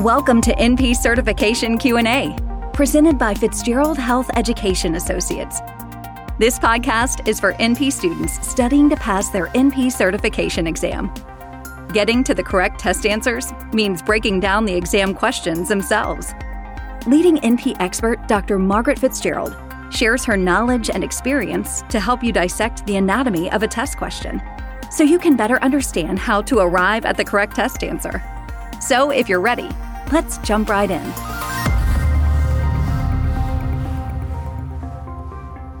Welcome to NP Certification Q&A, presented by Fitzgerald Health Education Associates. This podcast is for NP students studying to pass their NP certification exam. Getting to the correct test answers means breaking down the exam questions themselves. Leading NP expert Dr. Margaret Fitzgerald shares her knowledge and experience to help you dissect the anatomy of a test question so you can better understand how to arrive at the correct test answer. So, if you're ready, let's jump right in.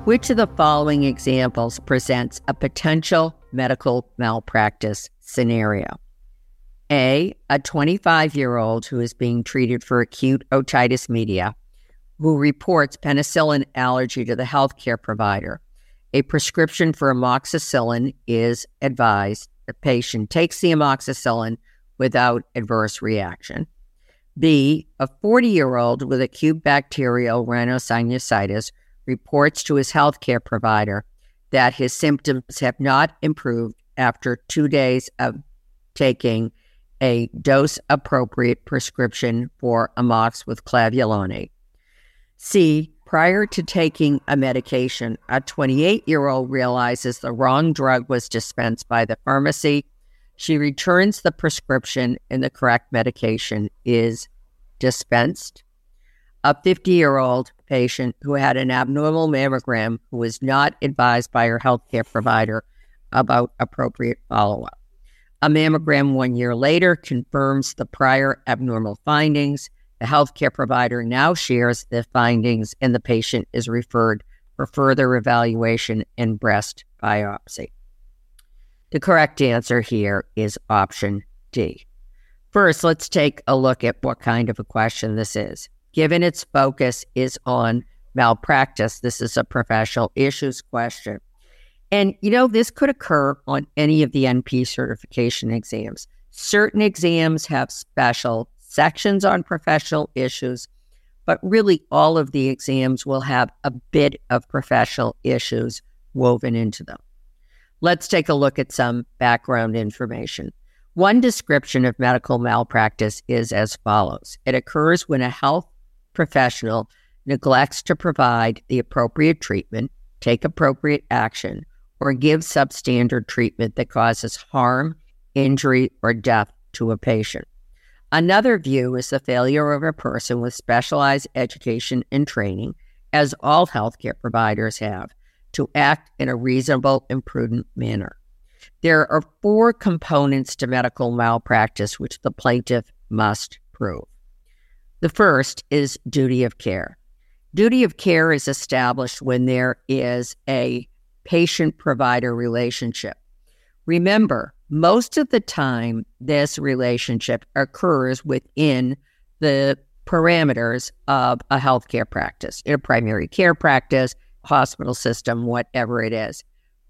Which of the following examples presents a potential medical malpractice scenario? A. A 25 year old who is being treated for acute otitis media who reports penicillin allergy to the healthcare provider. A prescription for amoxicillin is advised. The patient takes the amoxicillin without adverse reaction. B, a 40 year old with acute bacterial rhinosinusitis reports to his healthcare provider that his symptoms have not improved after two days of taking a dose appropriate prescription for Amox with clavulanic. C, prior to taking a medication, a 28 year old realizes the wrong drug was dispensed by the pharmacy she returns the prescription and the correct medication is dispensed. A 50 year old patient who had an abnormal mammogram who was not advised by her healthcare provider about appropriate follow up. A mammogram one year later confirms the prior abnormal findings. The healthcare provider now shares the findings, and the patient is referred for further evaluation and breast biopsy. The correct answer here is option D. First, let's take a look at what kind of a question this is. Given its focus is on malpractice, this is a professional issues question. And, you know, this could occur on any of the NP certification exams. Certain exams have special sections on professional issues, but really all of the exams will have a bit of professional issues woven into them. Let's take a look at some background information. One description of medical malpractice is as follows it occurs when a health professional neglects to provide the appropriate treatment, take appropriate action, or give substandard treatment that causes harm, injury, or death to a patient. Another view is the failure of a person with specialized education and training, as all healthcare providers have, to act in a reasonable and prudent manner. There are four components to medical malpractice which the plaintiff must prove. The first is duty of care. Duty of care is established when there is a patient provider relationship. Remember, most of the time, this relationship occurs within the parameters of a healthcare practice, in a primary care practice, hospital system, whatever it is.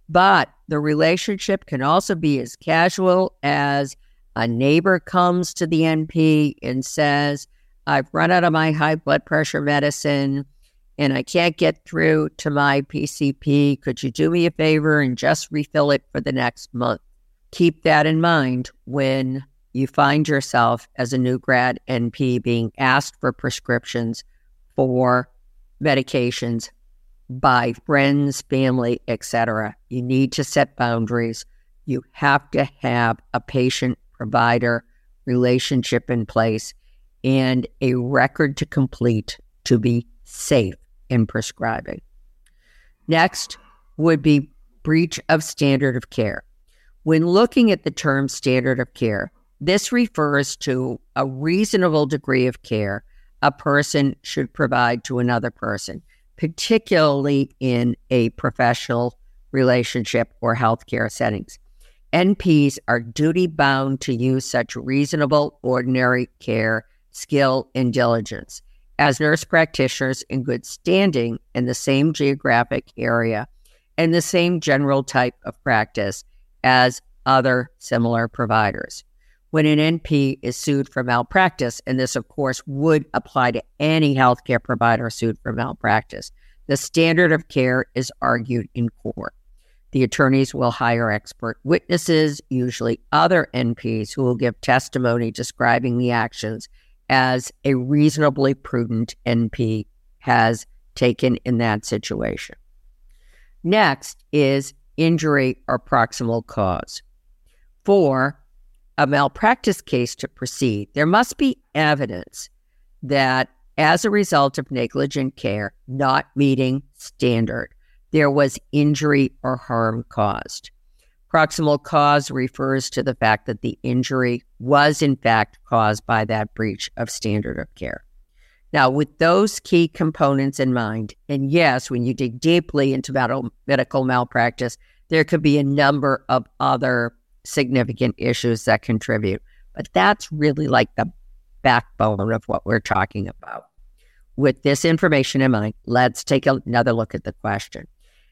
But the relationship can also be as casual as a neighbor comes to the NP and says, I've run out of my high blood pressure medicine and I can't get through to my PCP. Could you do me a favor and just refill it for the next month? Keep that in mind when you find yourself as a new grad NP being asked for prescriptions for medications by friends, family, etc. You need to set boundaries. You have to have a patient provider relationship in place and a record to complete to be safe in prescribing. Next would be breach of standard of care. When looking at the term standard of care, this refers to a reasonable degree of care a person should provide to another person particularly in a professional relationship or healthcare settings. NPs are duty bound to use such reasonable, ordinary care, skill, and diligence as nurse practitioners in good standing in the same geographic area and the same general type of practice as other similar providers when an NP is sued for malpractice, and this, of course, would apply to any healthcare provider sued for malpractice, the standard of care is argued in court. The attorneys will hire expert witnesses, usually other NPs, who will give testimony describing the actions as a reasonably prudent NP has taken in that situation. Next is injury or proximal cause. For a malpractice case to proceed, there must be evidence that as a result of negligent care not meeting standard, there was injury or harm caused. Proximal cause refers to the fact that the injury was in fact caused by that breach of standard of care. Now, with those key components in mind, and yes, when you dig deeply into medical malpractice, there could be a number of other significant issues that contribute, but that's really like the backbone of what we're talking about. With this information in mind, let's take another look at the question.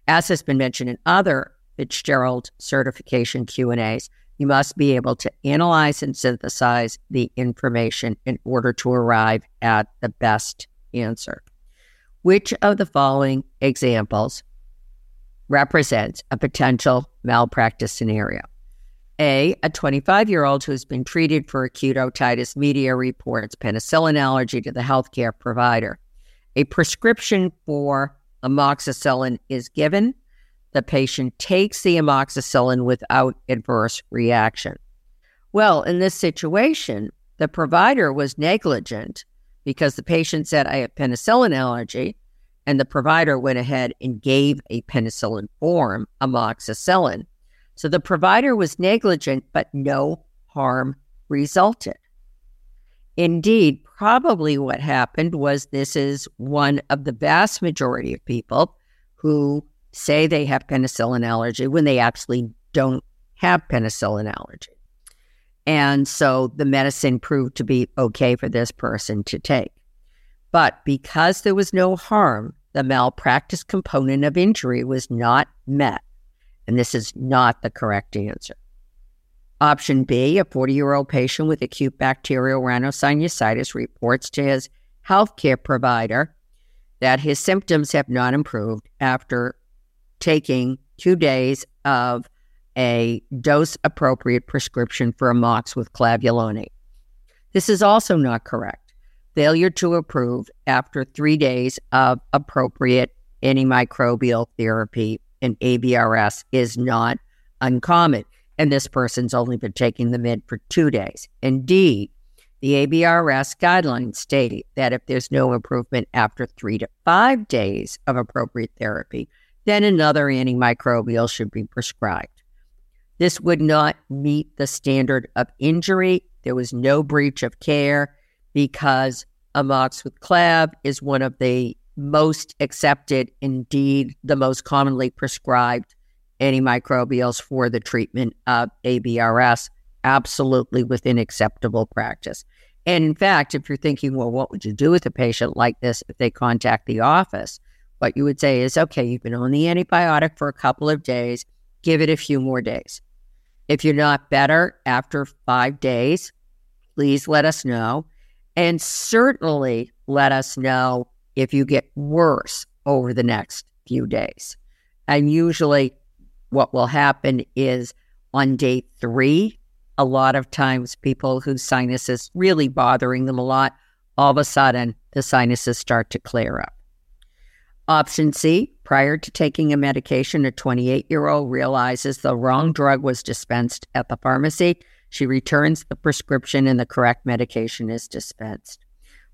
As has been mentioned in other Fitzgerald certification Q&As, you must be able to analyze and synthesize the information in order to arrive at the best answer. Which of the following examples represents a potential malpractice scenario? A, a 25 year old who's been treated for acute otitis media reports penicillin allergy to the healthcare provider. A prescription for amoxicillin is given the patient takes the amoxicillin without adverse reaction. Well, in this situation, the provider was negligent because the patient said, I have penicillin allergy, and the provider went ahead and gave a penicillin form, amoxicillin. So the provider was negligent, but no harm resulted. Indeed, probably what happened was this is one of the vast majority of people who say they have penicillin allergy when they actually don't have penicillin allergy. And so the medicine proved to be okay for this person to take. But because there was no harm, the malpractice component of injury was not met. And this is not the correct answer. Option B a 40 year old patient with acute bacterial rhinosinusitis reports to his healthcare provider that his symptoms have not improved after taking two days of a dose appropriate prescription for amox with clavulanic. This is also not correct. Failure to approve after three days of appropriate antimicrobial therapy and ABRS is not uncommon. And this person's only been taking the mid for two days. Indeed, the ABRS guidelines state that if there's no improvement after three to five days of appropriate therapy, then another antimicrobial should be prescribed. This would not meet the standard of injury. There was no breach of care because Amox with clav is one of the most accepted, indeed, the most commonly prescribed antimicrobials for the treatment of ABRS, absolutely within acceptable practice. And in fact, if you're thinking, well, what would you do with a patient like this if they contact the office? what you would say is, okay, you've been on the antibiotic for a couple of days, give it a few more days. If you're not better after five days, please let us know. And certainly let us know if you get worse over the next few days. And usually, what will happen is on day three, a lot of times people whose sinuses really bothering them a lot, all of a sudden the sinuses start to clear up. Option C, prior to taking a medication, a 28 year old realizes the wrong drug was dispensed at the pharmacy. She returns the prescription and the correct medication is dispensed.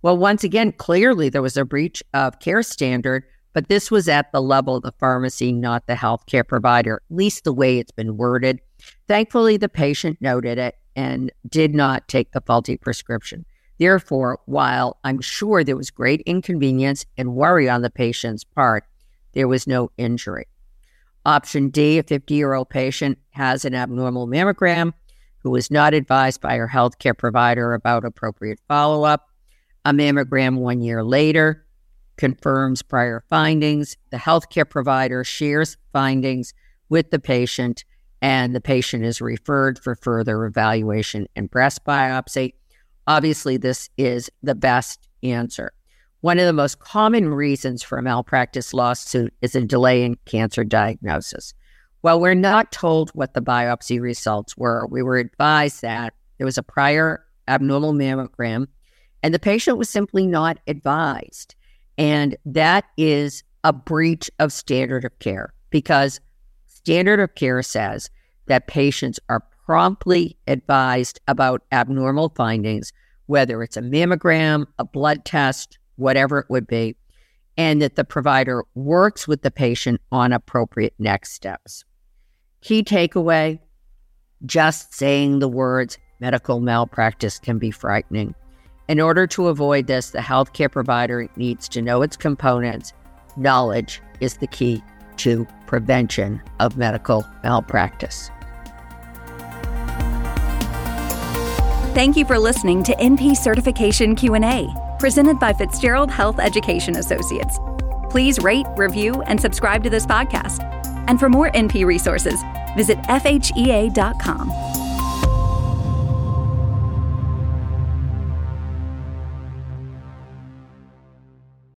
Well, once again, clearly there was a breach of care standard, but this was at the level of the pharmacy, not the healthcare provider, at least the way it's been worded. Thankfully, the patient noted it and did not take the faulty prescription. Therefore, while I'm sure there was great inconvenience and worry on the patient's part, there was no injury. Option D a 50 year old patient has an abnormal mammogram who was not advised by her healthcare provider about appropriate follow up. A mammogram one year later confirms prior findings. The healthcare provider shares findings with the patient, and the patient is referred for further evaluation and breast biopsy. Obviously, this is the best answer. One of the most common reasons for a malpractice lawsuit is a delay in cancer diagnosis. While we're not told what the biopsy results were, we were advised that there was a prior abnormal mammogram And the patient was simply not advised. And that is a breach of standard of care because standard of care says that patients are promptly advised about abnormal findings, whether it's a mammogram, a blood test, whatever it would be, and that the provider works with the patient on appropriate next steps. Key takeaway just saying the words medical malpractice can be frightening. In order to avoid this, the healthcare provider needs to know its components. Knowledge is the key to prevention of medical malpractice. Thank you for listening to NP Certification Q&A, presented by Fitzgerald Health Education Associates. Please rate, review, and subscribe to this podcast. And for more NP resources, visit fhea.com.